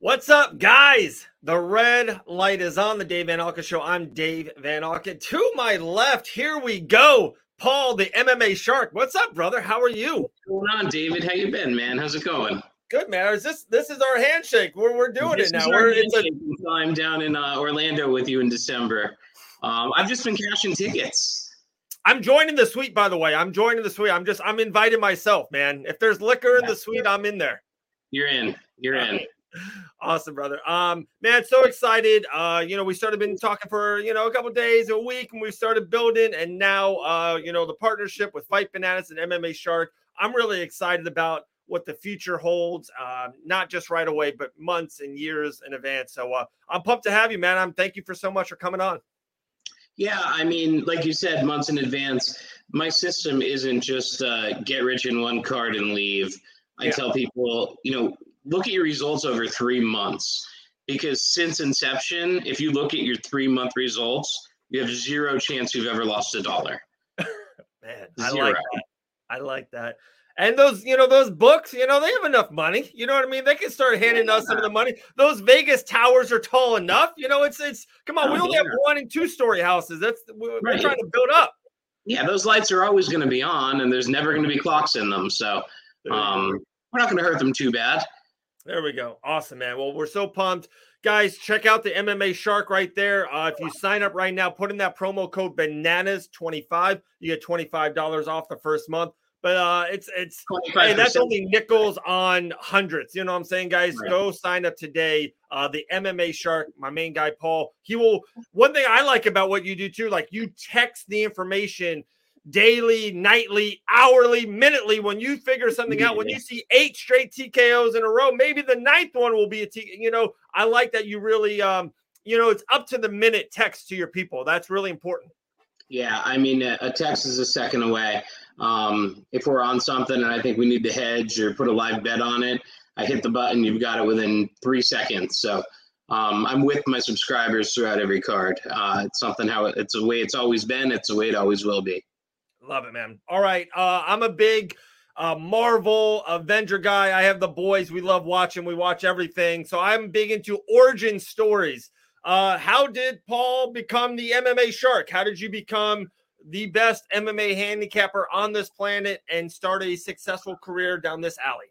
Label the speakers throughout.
Speaker 1: What's up, guys? The red light is on the Dave Van Auken Show. I'm Dave Van Auken. To my left, here we go. Paul, the MMA Shark. What's up, brother? How are you?
Speaker 2: What's going on, David? How you been, man? How's it going?
Speaker 1: Good, man. Is this this is our handshake? We're we're doing
Speaker 2: this
Speaker 1: it now.
Speaker 2: We're
Speaker 1: it's a,
Speaker 2: I'm down in uh, Orlando with you in December. Um, I've just been cashing tickets.
Speaker 1: I'm joining the suite, by the way. I'm joining the suite. I'm just I'm inviting myself, man. If there's liquor in the suite, I'm in there.
Speaker 2: You're in. You're in.
Speaker 1: Awesome brother. Um man so excited. Uh you know we started been talking for you know a couple days a week and we started building and now uh you know the partnership with fight bananas and mma shark i'm really excited about what the future holds uh, not just right away but months and years in advance. So uh, i'm pumped to have you man. I'm thank you for so much for coming on.
Speaker 2: Yeah i mean like you said months in advance my system isn't just uh, get rich in one card and leave. I yeah. tell people you know look at your results over three months because since inception, if you look at your three month results, you have zero chance you've ever lost a dollar.
Speaker 1: Man, I like that. I like that. And those, you know, those books, you know, they have enough money. You know what I mean? They can start handing yeah. us some of the money. Those Vegas towers are tall enough. You know, it's it's come on, oh, we only yeah. have one and two story houses. That's we're, right. we're trying to build up.
Speaker 2: Yeah, those lights are always going to be on, and there's never going to be clocks in them. So um, we're not going to hurt them too bad.
Speaker 1: There we go. Awesome, man. Well, we're so pumped. Guys, check out the MMA Shark right there. Uh, if you sign up right now, put in that promo code bananas25, you get $25 off the first month. But uh, it's it's hey, that's only nickels on hundreds. You know what I'm saying, guys? Right. Go sign up today. Uh, the MMA Shark, my main guy Paul. He will. One thing I like about what you do too, like you text the information daily, nightly, hourly, minutely. When you figure something out, when you see eight straight TKOs in a row, maybe the ninth one will be a T. You know, I like that you really, um, you know, it's up to the minute text to your people. That's really important.
Speaker 2: Yeah, I mean, a text is a second away. Um, if we're on something and I think we need to hedge or put a live bet on it, I hit the button. You've got it within three seconds. So um, I'm with my subscribers throughout every card. Uh, it's something how it's a way it's always been. It's a way it always will be.
Speaker 1: Love it, man. All right. Uh, I'm a big uh, Marvel Avenger guy. I have the boys. We love watching. We watch everything. So I'm big into origin stories. Uh, how did Paul become the MMA shark? How did you become the best MMA handicapper on this planet and start a successful career down this alley?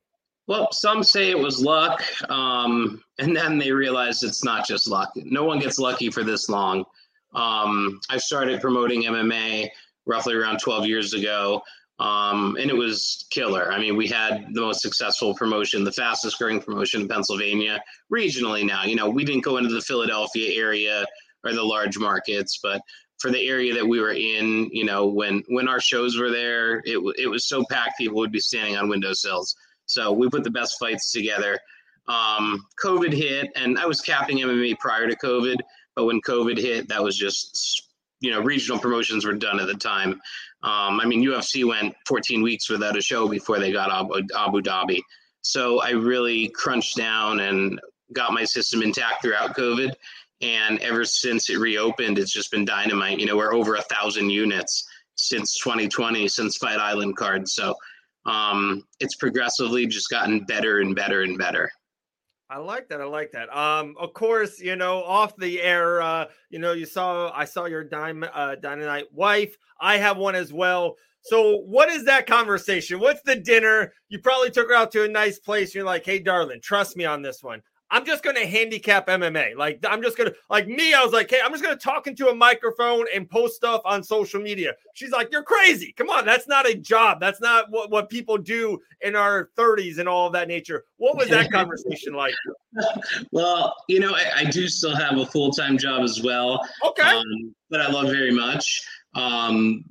Speaker 2: Well, some say it was luck, um, and then they realize it's not just luck. No one gets lucky for this long. Um, I started promoting MMA roughly around 12 years ago. Um, and it was killer. I mean, we had the most successful promotion, the fastest growing promotion in Pennsylvania regionally now. You know, we didn't go into the Philadelphia area or the large markets, but for the area that we were in, you know, when when our shows were there, it it was so packed, people would be standing on windowsills. So we put the best fights together. Um, COVID hit, and I was capping MMA prior to COVID, but when COVID hit, that was just you know regional promotions were done at the time. Um, I mean, UFC went 14 weeks without a show before they got Abu, Abu Dhabi. So I really crunched down and got my system intact throughout COVID. And ever since it reopened, it's just been dynamite. You know, we're over a thousand units since 2020, since Fight Island cards. So um, it's progressively just gotten better and better and better.
Speaker 1: I like that. I like that. Um, of course, you know, off the air, uh, you know, you saw I saw your dime uh dynamite wife. I have one as well. So what is that conversation? What's the dinner? You probably took her out to a nice place. You're like, hey, darling, trust me on this one. I'm just going to handicap MMA. Like, I'm just going to, like me, I was like, hey, I'm just going to talk into a microphone and post stuff on social media. She's like, you're crazy. Come on. That's not a job. That's not what, what people do in our 30s and all of that nature. What was that conversation like?
Speaker 2: well, you know, I, I, do still have a full time job as well.
Speaker 1: Okay. Um,
Speaker 2: but I love very much. Um,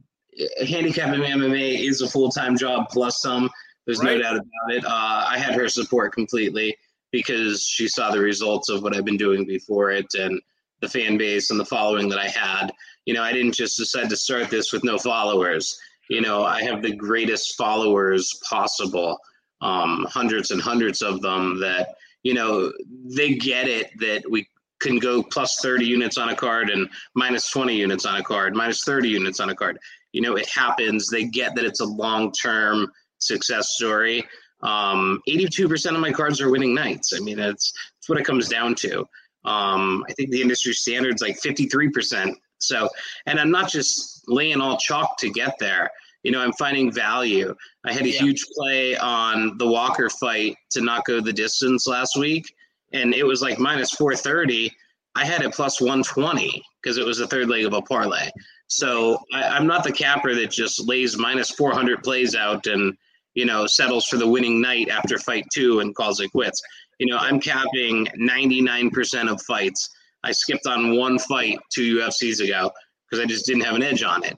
Speaker 2: handicapping MMA is a full time job plus some. There's right. no doubt about it. Uh, I had her support completely because she saw the results of what I've been doing before it. And the fan base and the following that I had. You know, I didn't just decide to start this with no followers. You know, I have the greatest followers possible, um, hundreds and hundreds of them that, you know, they get it that we can go plus 30 units on a card and minus 20 units on a card, minus 30 units on a card. You know, it happens. They get that it's a long term success story. Um, 82% of my cards are winning nights. I mean, that's, that's what it comes down to. Um, I think the industry standard's like 53%. So, and I'm not just laying all chalk to get there. You know, I'm finding value. I had a yeah. huge play on the Walker fight to not go the distance last week, and it was like minus 430. I had it plus 120 because it was the third leg of a parlay. So I, am not the capper that just lays minus 400 plays out and you know settles for the winning night after fight two and calls it quits. You know, I'm capping 99% of fights. I skipped on one fight two UFCs ago because I just didn't have an edge on it.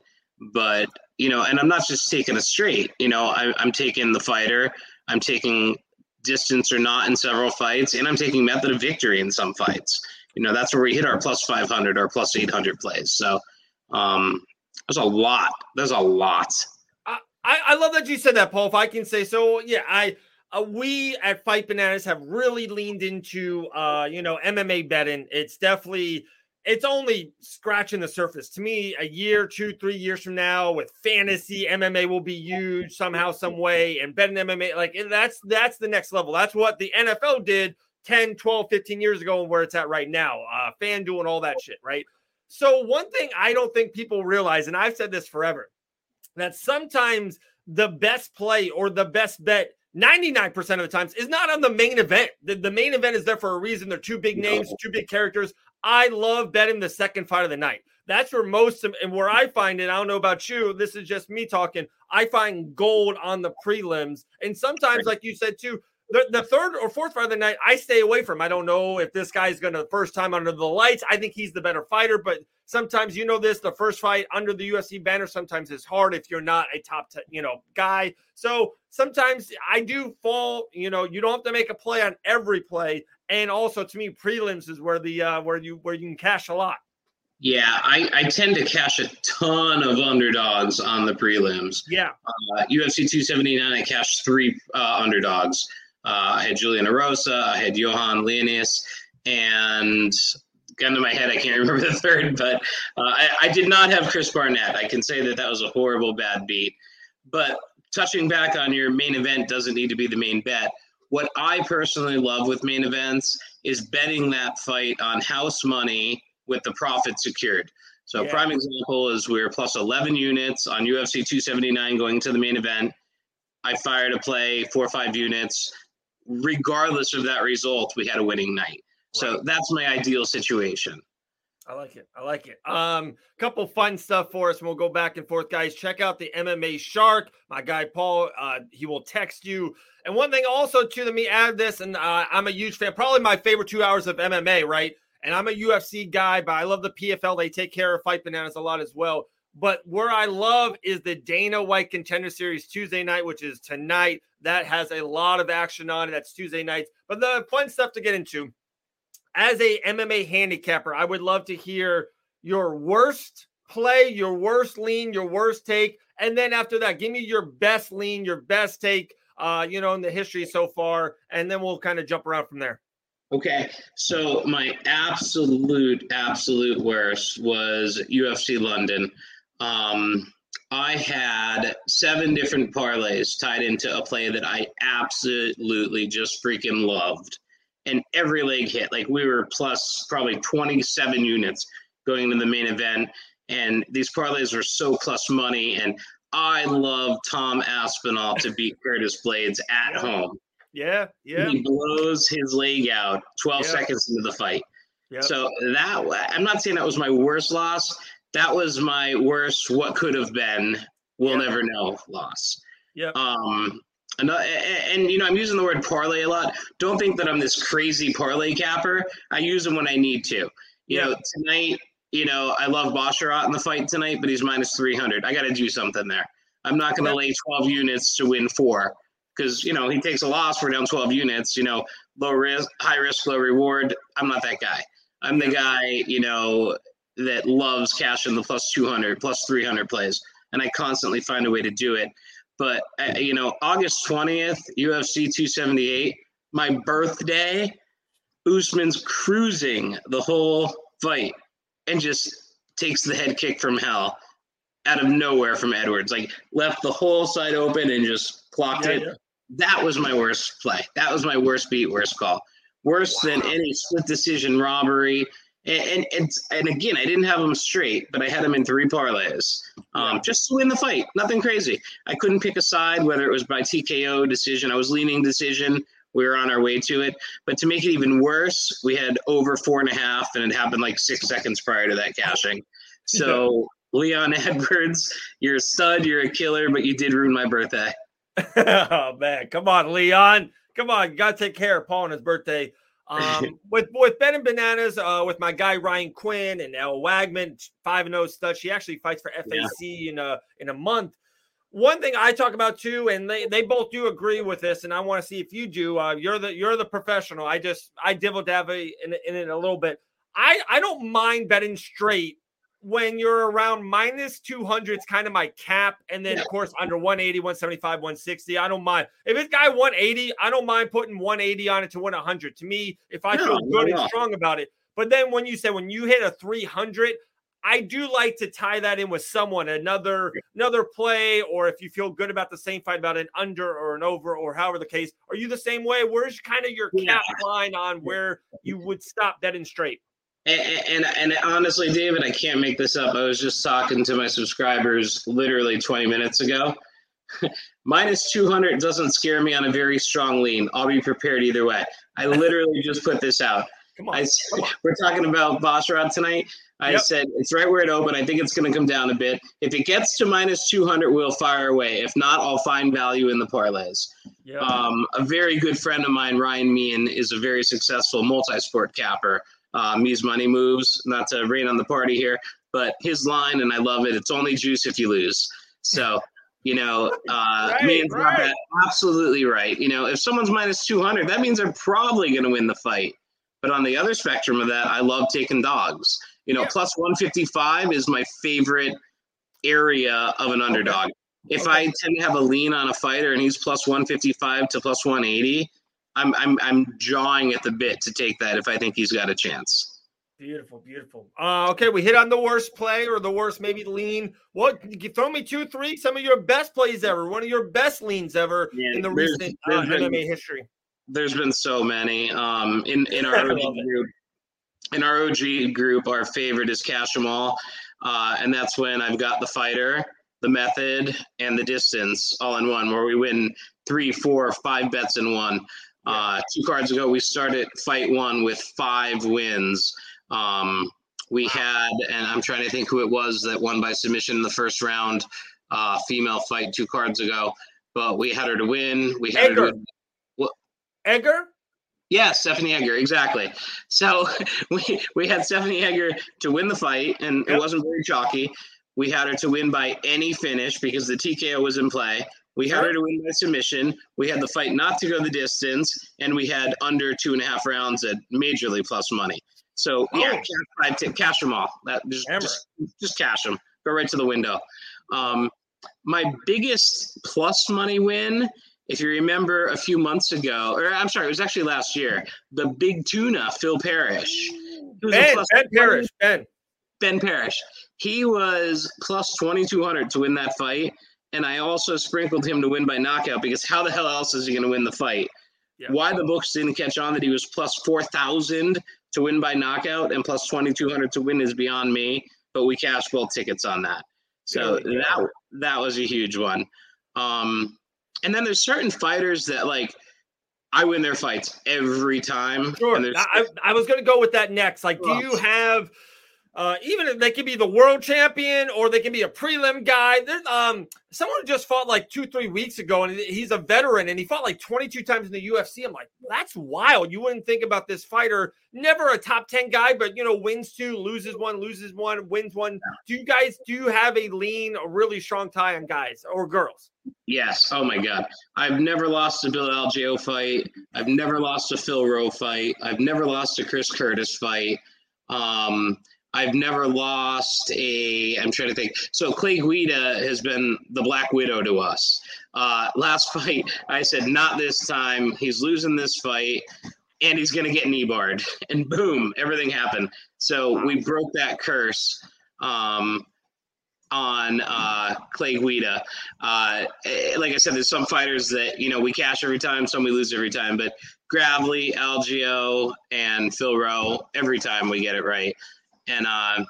Speaker 2: But you know, and I'm not just taking a straight. You know, I, I'm taking the fighter. I'm taking distance or not in several fights, and I'm taking method of victory in some fights. You know, that's where we hit our plus 500 or plus 800 plays. So um, there's a lot. There's a lot.
Speaker 1: I, I love that you said that, Paul. If I can say so, yeah, I uh, we at Fight Bananas have really leaned into uh, you know MMA betting. It's definitely it's only scratching the surface. To me, a year, two, three years from now, with fantasy, MMA will be huge somehow, some way, and betting MMA, like that's that's the next level. That's what the NFL did 10, 12, 15 years ago, and where it's at right now. Uh, fan doing all that shit, right? So one thing I don't think people realize, and I've said this forever, that sometimes the best play or the best bet 99% of the times is not on the main event. The, the main event is there for a reason. They're two big names, two big characters. I love betting the second fight of the night. That's where most of, and where I find it, I don't know about you, this is just me talking. I find gold on the prelims. And sometimes, like you said too, the, the third or fourth fight of the night, I stay away from. I don't know if this guy's going to first time under the lights. I think he's the better fighter, but sometimes you know this. The first fight under the UFC banner sometimes is hard if you're not a top, t- you know, guy. So sometimes I do fall. You know, you don't have to make a play on every play, and also to me, prelims is where the uh, where you where you can cash a lot.
Speaker 2: Yeah, I, I tend to cash a ton of underdogs on the prelims.
Speaker 1: Yeah.
Speaker 2: Uh, UFC 279, I cashed three uh, underdogs. Uh, I had Julian Erosa, I had Yohan Lainesse, and gun to my head, I can't remember the third, but uh, I, I, did not have Chris Barnett. I can say that that was a horrible bad beat. But touching back on your main event doesn't need to be the main bet. What I personally love with main events is betting that fight on house money with the profit secured. So, yeah. prime example is we are plus 11 units on UFC 279 going to the main event. I fired a play, four or five units regardless of that result, we had a winning night. So that's my ideal situation.
Speaker 1: I like it. I like it. Um, couple fun stuff for us, and we'll go back and forth, guys. Check out the MMA Shark. My guy Paul, uh, he will text you. And one thing also to let me add this, and uh, I'm a huge fan. Probably my favorite two hours of MMA, right? And I'm a UFC guy, but I love the PFL. They take care of Fight Bananas a lot as well. But where I love is the Dana White Contender Series Tuesday night, which is tonight. That has a lot of action on it. That's Tuesday nights. But the fun stuff to get into. As a MMA handicapper, I would love to hear your worst play, your worst lean, your worst take, and then after that, give me your best lean, your best take, uh, you know, in the history so far, and then we'll kind of jump around from there.
Speaker 2: Okay, so my absolute, absolute worst was UFC London. Um, I had seven different parlays tied into a play that I absolutely just freaking loved. And every leg hit. Like we were plus probably 27 units going into the main event. And these parlays were so plus money. And I love Tom Aspinall to beat Curtis Blaydes at home.
Speaker 1: Yeah, yeah.
Speaker 2: He blows his leg out 12 yeah. seconds into the fight. Yep. So that I'm not saying that was my worst loss that was my worst what could have been we'll yeah. never know loss.
Speaker 1: Yeah
Speaker 2: um and, and, you know i'm using the word parlay a lot. Don't think that i'm this crazy parlay capper. I use them when i need to. You yeah. know tonight you know i love Basharat in the fight tonight but he's minus 300 i gotta do something there. I'm not gonna lay 12 units to win four because you know he takes a loss we're down 12 units you know low risk high risk low reward. I'm not that guy. I'm the guy, you know, that loves cash in the plus 200, plus 300 plays, and I constantly find a way to do it. But uh, you know, August 20th, UFC 278, my birthday, Usman's cruising the whole fight and just takes the head kick from hell out of nowhere from Edwards. Like left the whole side open and just clocked yeah, it. Yeah. That was my worst play. That was my worst beat, worst call. Worse wow. than any split decision robbery. And, and and again, I didn't have them straight, but I had them in three parlays, um, just to win the fight. Nothing crazy. I couldn't pick a side, whether it was by TKO decision. I was leaning decision. We were on our way to it, but to make it even worse, we had over four and a half, and it happened like six seconds prior to that cashing. So Leon Edwards, you're a stud, you're a killer, but you did ruin my birthday.
Speaker 1: oh man, come on, Leon. Come on, you gotta take care of Paul on his birthday. Um, with with Ben and Bananas, uh, with my guy Ryan Quinn and El Wagman, five and zero oh stud. She actually fights for FAC yeah. in a in a month. One thing I talk about too, and they, they both do agree with this, and I want to see if you do. Uh, you're the you're the professional. I just I dibble dabble in, in it a little bit. I I don't mind betting straight when you're around minus 200, it's kind of my cap. And then, of course, under 180, 175, 160, I don't mind. If it's guy 180, I don't mind putting 180 on it to win 100. To me, if I no, feel good and strong about it. But then when you say when you hit a 300, I do like to tie that in with someone, another another play, or if you feel good about the same fight, about an under or an over, or however the case. Are you the same way? Where's kind of your cap line on where you would stop dead and straight?
Speaker 2: And, and, and honestly, David, I can't make this up. I was just talking to my subscribers literally 20 minutes ago. Minus 200 doesn't scare me on a very strong lean. I'll be prepared either way. I literally just put this out. Come on, I, come on. We're talking about Basharat tonight. I yep. said it's right where it opened. I think it's going to come down a bit. If it gets to minus 200, we'll fire away. If not, I'll find value in the parlays. Yep. Um, a very good friend of mine, Ryan Meehan, is a very successful multi sport capper uh, Me's money moves. Not to rain on the party here, but his line, and I love it. It's only juice if you lose. So. You know, uh, right, Meehan's right. absolutely right. You know, if someone's minus 200, that means they're probably going to win the fight. But on the other spectrum of that, I love taking dogs. You know, yeah. plus 155 is my favorite area of an underdog. Okay. If okay. I tend to have a lean on a fighter and he's plus 155 to plus 180, I'm I'm I'm jawing at the bit to take that if I think he's got a chance.
Speaker 1: Beautiful, beautiful. Uh, okay, we hit on the worst play or the worst maybe lean. What? Throw me two, three. Some of your best plays ever. One of your best leans ever yeah, in the recent uh, been, MMA history.
Speaker 2: There's been so many. Um, in in our OG group, in our OG group, our favorite is Cash All, uh, and that's when I've got the fighter, the method, and the distance all in one, where we win three, four, five bets in one. Uh, two cards ago, we started fight one with five wins. Um, we had, and I'm trying to think who it was that won by submission in the first round, uh, female fight two cards ago. But we had her to win. We had Egger. her to
Speaker 1: win. Egger?
Speaker 2: Yes, Stephanie Egger, exactly. So we we had Stephanie Egger to win the fight, and yep. it wasn't very chalky. We had her to win by any finish because the TKO was in play. We had her to win by submission. We had the fight not to go the distance, and we had under two and a half rounds at majorly plus money. So yeah, oh. cash, cash them all. That just, just, just cash them. Go right to the window. Um, my biggest plus money win, if you remember a few months ago, or I'm sorry, it was actually last year. The big tuna, Phil Parrish.
Speaker 1: Ben, ben Parrish. Ben.
Speaker 2: Ben Parrish. He was plus 2,200 to win that fight and I also sprinkled him to win by knockout because how the hell else is he going to win the fight? Yeah. Why the books didn't catch on that he was plus 4,000 to win by knockout and plus 2,200 to win is beyond me, but we cashed both tickets on that. So yeah. that that was a huge one. Um, and then there's certain fighters that like I win their fights every time.
Speaker 1: Sure. I, I was going to go with that next. Like, do you have – uh, even if they can be the world champion or they can be a prelim guy. There's um someone just fought like two, three weeks ago, and he's a veteran and he fought like 22 times in the UFC. I'm like, that's wild. You wouldn't think about this fighter, never a top 10 guy, but you know, wins two, loses one, loses one, wins one. Do you guys do you have a lean, a really strong tie on guys or girls?
Speaker 2: Yes. Oh my God. I've never lost a Bill Algeo fight. I've never lost a Phil Rowe fight. I've never lost a Chris Curtis fight. Um, I've never lost a. I'm trying to think. So Clay Guida has been the Black Widow to us. Uh, last fight, I said not this time. He's losing this fight, and he's going to get knee barred. And boom, everything happened. So we broke that curse. Um, on uh, Clay Guida. Uh, eh, like I said, there's some fighters that you know we cash every time, some we lose every time. But Gravely, Algeo, and Phil Rowe, every time we get it right. And uh,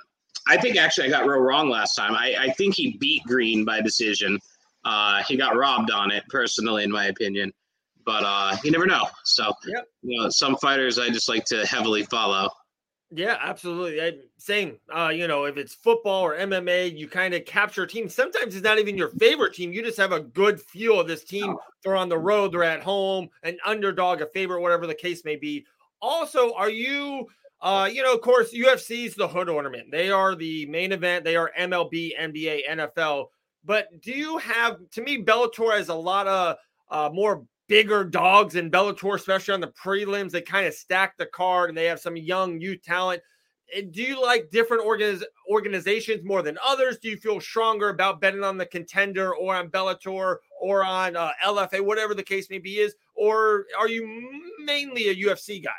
Speaker 2: I think actually I got real wrong last time. I, I think he beat Green by decision. Uh, he got robbed on it, personally, in my opinion. But uh, you never know. So, yep. you know, some fighters I just like to heavily follow.
Speaker 1: Yeah, absolutely. I, same. Uh, you know, if it's football or MMA, you kind of capture a team. Sometimes it's not even your favorite team. You just have a good feel of this team. They're on the road, they're at home, an underdog, a favorite, whatever the case may be. Also, are you uh, you know, of course, UFC is the hood ornament. They are the main event. They are MLB, NBA, NFL. But do you have, to me, Bellator has a lot of uh, more bigger dogs in Bellator, especially on the prelims. They kind of stack the card and they have some young youth talent. Do you like different organiz- organizations more than others? Do you feel stronger about betting on the contender or on Bellator or on uh, LFA, whatever the case may be? Is or are you mainly a UFC guy?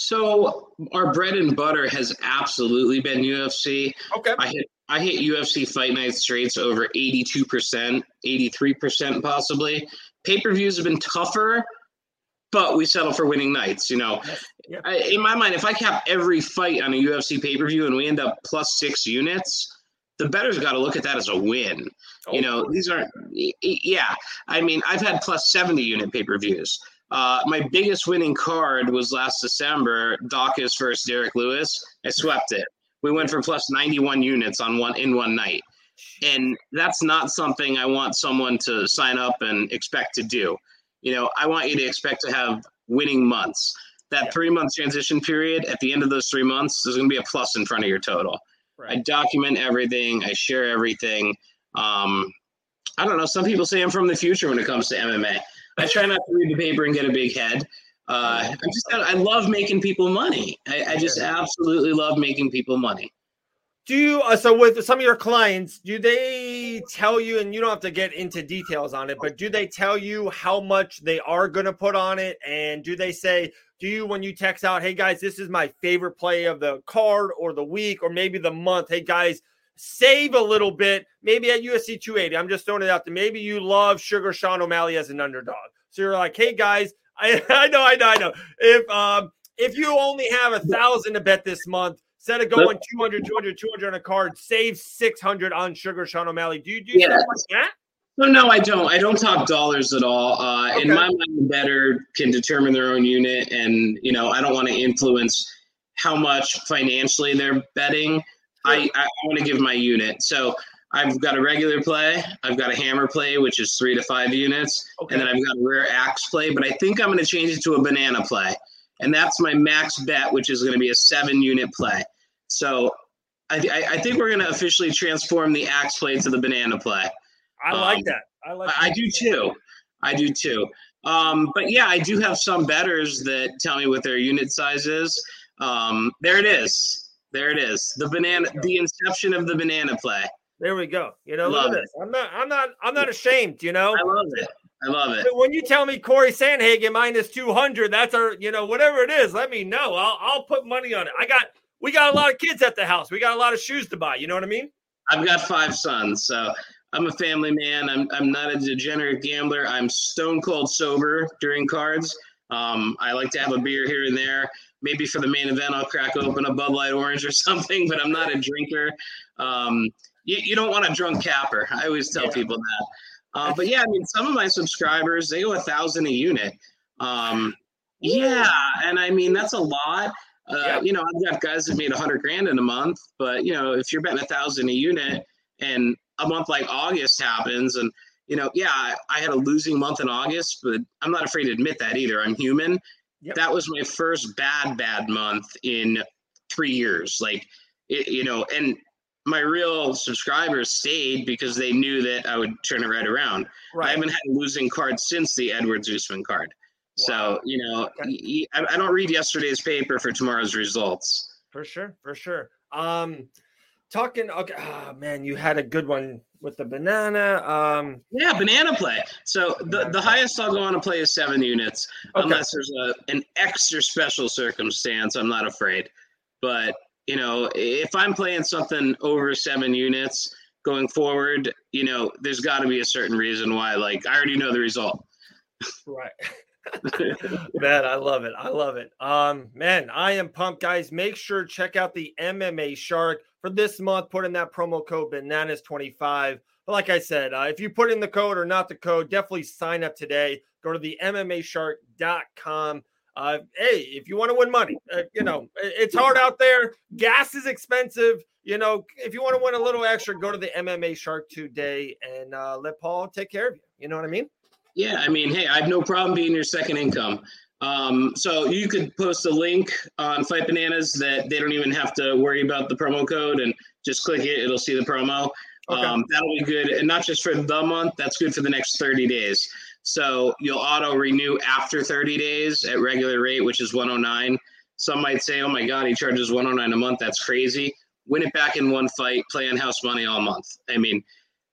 Speaker 2: So our bread and butter has absolutely been UFC.
Speaker 1: Okay.
Speaker 2: I hit I hit UFC fight night straights over 82%, 83% possibly pay per views have been tougher, but we settle for winning nights. You know. I, in my mind, if I cap every fight on a UFC pay per view and we end up plus six units, the bettor's got to look at that as a win. Oh, you know, these aren't. Yeah, I mean, I've had plus seventy unit pay per views. Uh, my biggest winning card was last December, Daukaus versus Derrick Lewis. I swept it. We went for plus 91 units on one in one night. And that's not something I want someone to sign up and expect to do. You know, I want you to expect to have winning months. That yeah. three month transition period, at the end of those three months, there's going to be a plus in front of your total. Right. I document everything, I share everything. Um, I don't know. Some people say I'm from the future when it comes to MMA. I try not to read the paper and get a big head. Uh, I just I love making people money. I, I just absolutely love making people money
Speaker 1: do you uh, so with some of your clients do they tell you and you don't have to get into details on it but do they tell you how much they are going to put on it and do they say do you when you text out hey guys this is my favorite play of the card or the week or maybe the month hey guys save a little bit maybe at UFC 280 i'm just throwing it out there maybe you love sugar sean o'malley as an underdog so you're like hey guys i, I know i know i know if um if you only have a thousand to bet this month Instead of going 200, 200, 200 on a card, save 600 on Sugar Sean O'Malley. Do you do yeah. like that?
Speaker 2: No, no, I don't. I don't talk dollars at all. Uh, okay. In my mind, the better can determine their own unit, and you know, I don't want to influence how much financially they're betting. I, I want to give my unit. So I've got a regular play, I've got a hammer play, which is three to five units, okay. and then I've got a rare axe play. But I think I'm going to change it to a banana play and that's my max bet, which is going to be a seven unit play. So I, I think we're going to officially transform the axe play to the banana play.
Speaker 1: I like um, that. I like.
Speaker 2: I, I do too. I do too. Um, but yeah, I do have some betters that tell me what their unit size is. Um, there it is. There it is. The banana, the inception of the banana play.
Speaker 1: There we go. You know, love look at this. I'm not, I'm not, I'm not ashamed. You know,
Speaker 2: I love it. I love it.
Speaker 1: When you tell me Corey Sandhagen minus 200, that's our, you know, whatever it is, let me know. I'll, I'll put money on it. I got, we got a lot of kids at the house. We got a lot of shoes to buy. You know what I mean?
Speaker 2: I've got five sons. So I'm a family man. I'm, I'm not a degenerate gambler. I'm stone cold sober during cards. Um, I like to have a beer here and there. Maybe for the main event, I'll crack open a Bud Light Orange or something, but I'm not a drinker. Um, you, you don't want a drunk capper. I always tell yeah. people that. Uh, but yeah, I mean, some of my subscribers they go a thousand a unit. Um, yeah, and I mean that's a lot. Uh, yeah. You know, I've got guys that made a hundred grand in a month, but you know, if you're betting a thousand a unit, and a month like August happens, and you know, yeah, I, I, had a losing month in August, but I'm not afraid to admit that either. I'm human. Yep. That was my first bad, bad month in three years. Like, it, you know, and my real subscribers stayed because they knew that I would turn it right around. Right. I haven't had a losing card since the Edward Usman card. Wow. So, you know, okay. I don't read yesterday's paper for tomorrow's results.
Speaker 1: For sure, for sure. Um, talking. Okay, oh, man, you had a good one with the banana. Um,
Speaker 2: yeah, banana play. So the, the highest I'll go on to play is seven units, okay. unless there's a an extra special circumstance. I'm not afraid, but you know, if I'm playing something over seven units going forward, you know, there's got to be a certain reason why. Like I already know the result.
Speaker 1: Right. man, I love it. I love it. Um, man, I am pumped, guys. Make sure check out the MMA Shark for this month. Put in that promo code bananas25. But like I said, uh, if you put in the code or not the code, definitely sign up today. Go to the MMAshark.com. Uh, hey, if you want to win money, uh, you know, it's hard out there. Gas is expensive. You know, if you want to win a little extra, go to the MMA Shark today and uh, let Paul take care of you. You know what I mean?
Speaker 2: Yeah, I mean, hey, I have no problem being your second income. Um, so you could post a link on Fight Bananas that they don't even have to worry about the promo code and just click it. It'll see the promo. Okay. Um, that'll be good. And not just for the month, that's good for the next 30 days. So you'll auto renew after 30 days at regular rate, which is 109. Some might say, oh my God, he charges 109 a month. That's crazy. Win it back in one fight, play on house money all month. I mean,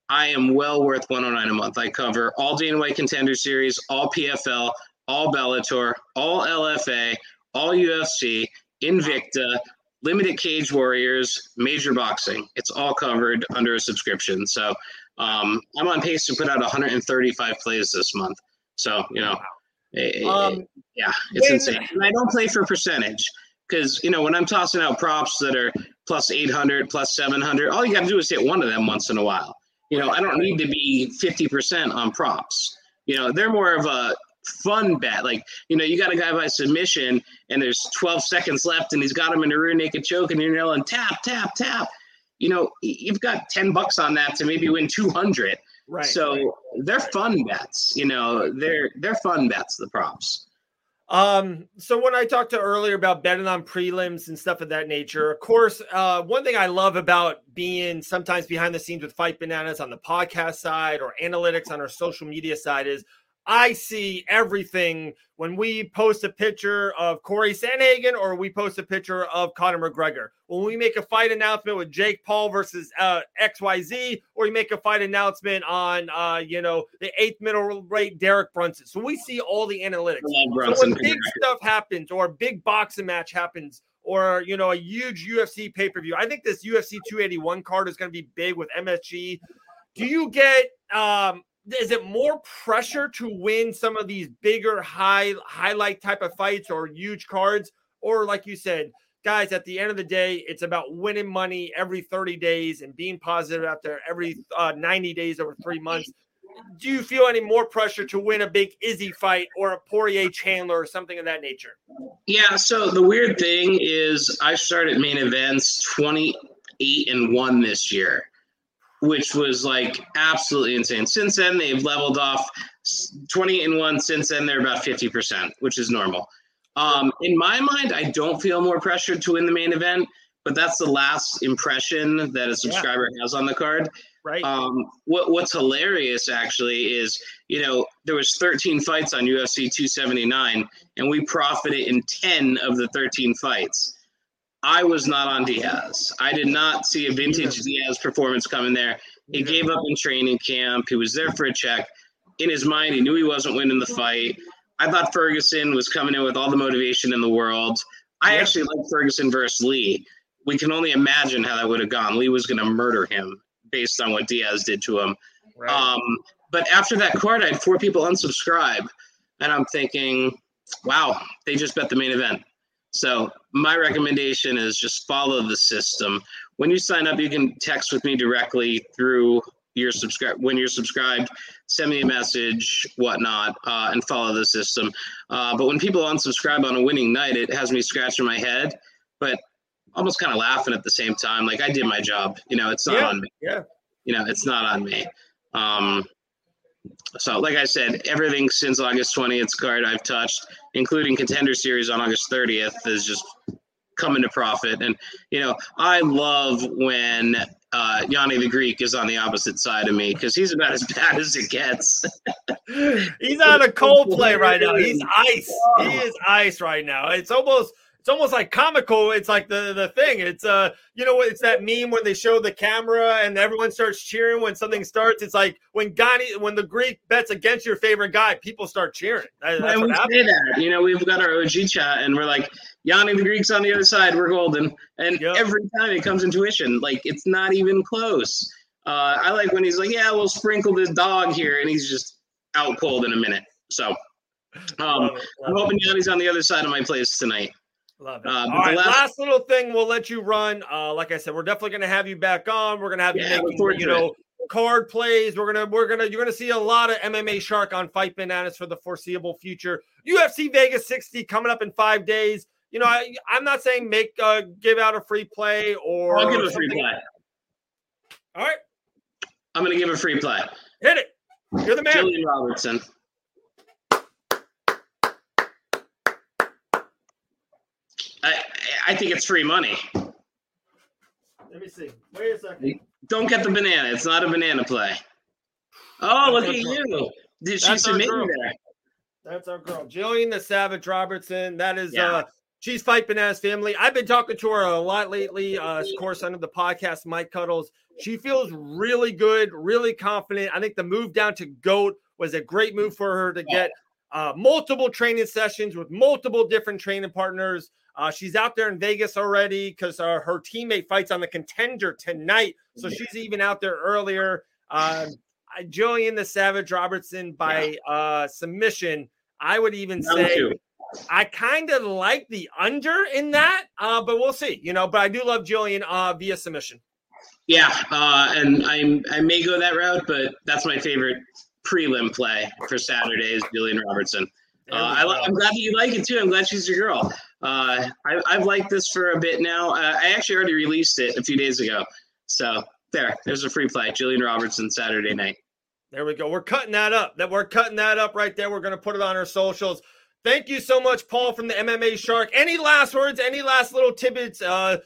Speaker 2: I am well worth 109 a month. I cover all Dana White Contender Series, all PFL, all Bellator, all LFA, all UFC, Invicta, Limited Cage Warriors, Major Boxing. It's all covered under a subscription. So um, I'm on pace to put out 135 plays this month. So you know, it, um, yeah, it's insane. And I don't play for percentage because you know when I'm tossing out props that are plus 800, plus 700, all you got to do is hit one of them once in a while. You know, I don't need to be 50% on props. You know, they're more of a fun bet. Like, you know, you got a guy by submission and there's 12 seconds left and he's got him in a rear naked choke and you're yelling tap, tap, tap. You know, you've got 10 bucks on that to maybe win 200. Right. So right. they're fun bets. You know, they're they're fun bets. The props.
Speaker 1: Um, so when I talked to earlier about betting on prelims and stuff of that nature, of course, uh, one thing I love about being sometimes behind the scenes with Fight Bananas on the podcast side or analytics on our social media side is I see everything when we post a picture of Corey Sandhagen or we post a picture of Conor McGregor. When we make a fight announcement with Jake Paul versus uh, XYZ, or we make a fight announcement on, uh, you know, the eighth middleweight Derek Brunson. So we see all the analytics. So when big stuff happens or a big boxing match happens or, you know, a huge UFC pay per view, I think this UFC 281 card is going to be big with MSG. Do you get um, is it more pressure to win some of these bigger high highlight type of fights or huge cards or like you said guys at the end of the day it's about winning money every 30 days and being positive out there every uh, 90 days over three months do you feel any more pressure to win a big Izzy fight or a Poirier Chandler or something of that nature?
Speaker 2: Yeah. So the weird thing is, I started main events 28 and one this year which was like absolutely insane. Since then, they've leveled off 20 and one. Since then, they're about 50%, which is normal. Um, in my mind, I don't feel more pressure to win the main event, but that's the last impression that a subscriber yeah. has on the card.
Speaker 1: Right.
Speaker 2: Um, what, what's hilarious actually is, you know, there was 13 fights on UFC 279, and we profited in 10 of the 13 fights. I was not on Diaz. I did not see a vintage Diaz performance coming there. He gave up in training camp. He was there for a check. In his mind, he knew he wasn't winning the fight. I thought Ferguson was coming in with all the motivation in the world. I actually like Ferguson versus Lee. We can only imagine how that would have gone. Lee was going to murder him based on what Diaz did to him. Right. Um, but after that card, I had four people unsubscribe, and I'm thinking, wow, they just bet the main event. So my recommendation is just follow the system. When you sign up, you can text with me directly through your subscribe when you're subscribed. Send me a message, whatnot, uh, and follow the system. Uh, but when people unsubscribe on a winning night, it has me scratching my head, but almost kind of laughing at the same time. Like I did my job. You know, it's not
Speaker 1: yeah,
Speaker 2: on me.
Speaker 1: Yeah.
Speaker 2: You know, it's not on me. Um, so, like I said, everything since August 20th card I've touched, including Contender Series on August 30th, is just coming to profit. And, you know, I love when uh, Yanni the Greek is on the opposite side of me because he's about as bad as it gets.
Speaker 1: he's on a cold play right now. He's ice. He is ice right now. It's almost it's almost like comical. It's like the the thing. It's uh, you know, it's that meme when they show the camera and everyone starts cheering when something starts. It's like when Yanni, when the Greek bets against your favorite guy, people start cheering. That,
Speaker 2: and we say that. You know, we've got our OG chat, and we're like, Yanni the Greek's on the other side. We're golden, and yep. every time it comes intuition, like it's not even close. Uh, I like when he's like, "Yeah, we'll sprinkle this dog here," and he's just out cold in a minute. So, um, love it, love I'm hoping Yanni's on the other side of my place tonight.
Speaker 1: Love it. Uh, All right, last, last, little thing we'll let you run. Uh, like I said, we're definitely going to have you back on. We're going to have yeah, you making, you know, card plays. We're gonna, we're gonna, you're gonna see a lot of MMA Shark on Fight Bananas for the foreseeable future. UFC Vegas 60 coming up in five days. You know, I, I'm not saying make, uh, give out a free play or.
Speaker 2: I'll give a free play.
Speaker 1: All right.
Speaker 2: I'm gonna give a free play.
Speaker 1: Hit it. You're the man.
Speaker 2: Jillian Robertson. I, I think it's free money.
Speaker 1: Let me see. Wait a second.
Speaker 2: Don't get the banana. It's not a banana play. Oh, look at you. Did she submit you there?
Speaker 1: That's our girl, Jillian the Savage Robertson. That is yeah. uh she's Fight Bananas family. I've been talking to her a lot lately. Uh, of course, under the podcast, Mike Cuddles. She feels really good, really confident. I think the move down to GOAT was a great move for her to get uh, multiple training sessions with multiple different training partners. Uh, she's out there in Vegas already because uh, her teammate fights on the contender tonight. So she's even out there earlier. Um, Jillian the Savage Robertson by yeah. uh, submission. I would even say I kind of like the under in that, uh, but we'll see. You know, but I do love Jillian uh, via submission.
Speaker 2: Yeah, uh, and I I may go that route, but that's my favorite prelim play for Saturday is Jillian Robertson. Uh, I, am glad that you like it too. I'm glad she's your girl. Uh, I, have liked this for a bit now. Uh, I actually already released it a few days ago. So there, there's a free play. Jillian Robertson Saturday night.
Speaker 1: There we go. We're cutting that up. That we're cutting that up right there. We're going to put it on our socials. Thank you so much, Paul from the MMA Shark. Any last words? Any last little tidbits? Uh,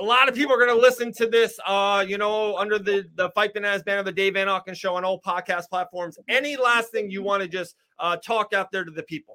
Speaker 1: a lot of people are going to listen to this, uh, you know, under the the Fight Bananas banner, the Dave Van Auken Show on all podcast platforms. Any last thing you want to just uh, talk out there to the people?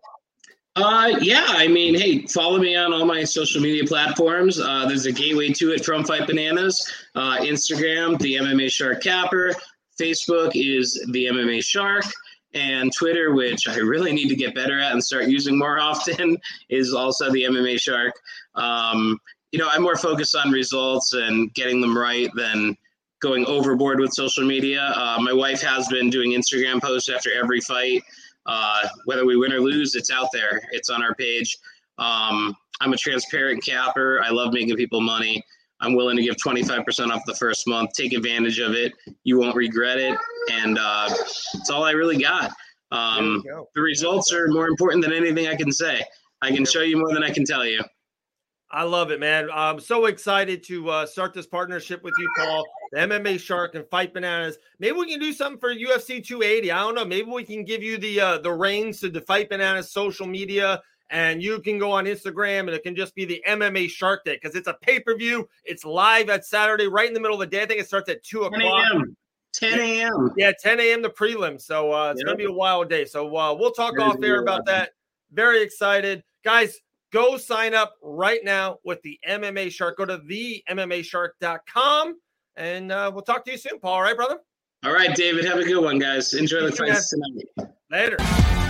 Speaker 2: Uh, yeah, I mean, hey, follow me on all my social media platforms. Uh, there's a gateway to it from Fight Bananas. Uh, Instagram, the MMA Shark Capper. Facebook is the MMA Shark. And Twitter, which I really need to get better at and start using more often, is also the MMA Shark. Um, you know, I'm more focused on results and getting them right than going overboard with social media. Uh, my wife has been doing Instagram posts after every fight. Uh, whether we win or lose, it's out there. It's on our page. Um, I'm a transparent capper. I love making people money. I'm willing to give 25% off the first month. Take advantage of it. You won't regret it. And uh, that's all I really got. Um, the results are more important than anything I can say. I can show you more than I can tell you.
Speaker 1: I love it, man. I'm so excited to uh, start this partnership with you, Paul. The MMA Shark and Fight Bananas. Maybe we can do something for UFC 280. I don't know. Maybe we can give you the uh, the reins to the Fight Bananas social media, and you can go on Instagram, and it can just be the MMA Shark Day because it's a pay per view. It's live at Saturday, right in the middle of the day. I think it starts at two o'clock.
Speaker 2: 10 a.m.
Speaker 1: Yeah, 10 a.m. the prelim. So uh, it's yep. gonna be a wild day. So uh, we'll talk off air about that. Very excited, guys. Go sign up right now with the MMA Shark. Go to the MMAShark.com and uh, we'll talk to you soon, Paul. All right, brother?
Speaker 2: All right, David. Have a good one, guys. Enjoy the fights tonight.
Speaker 1: Later.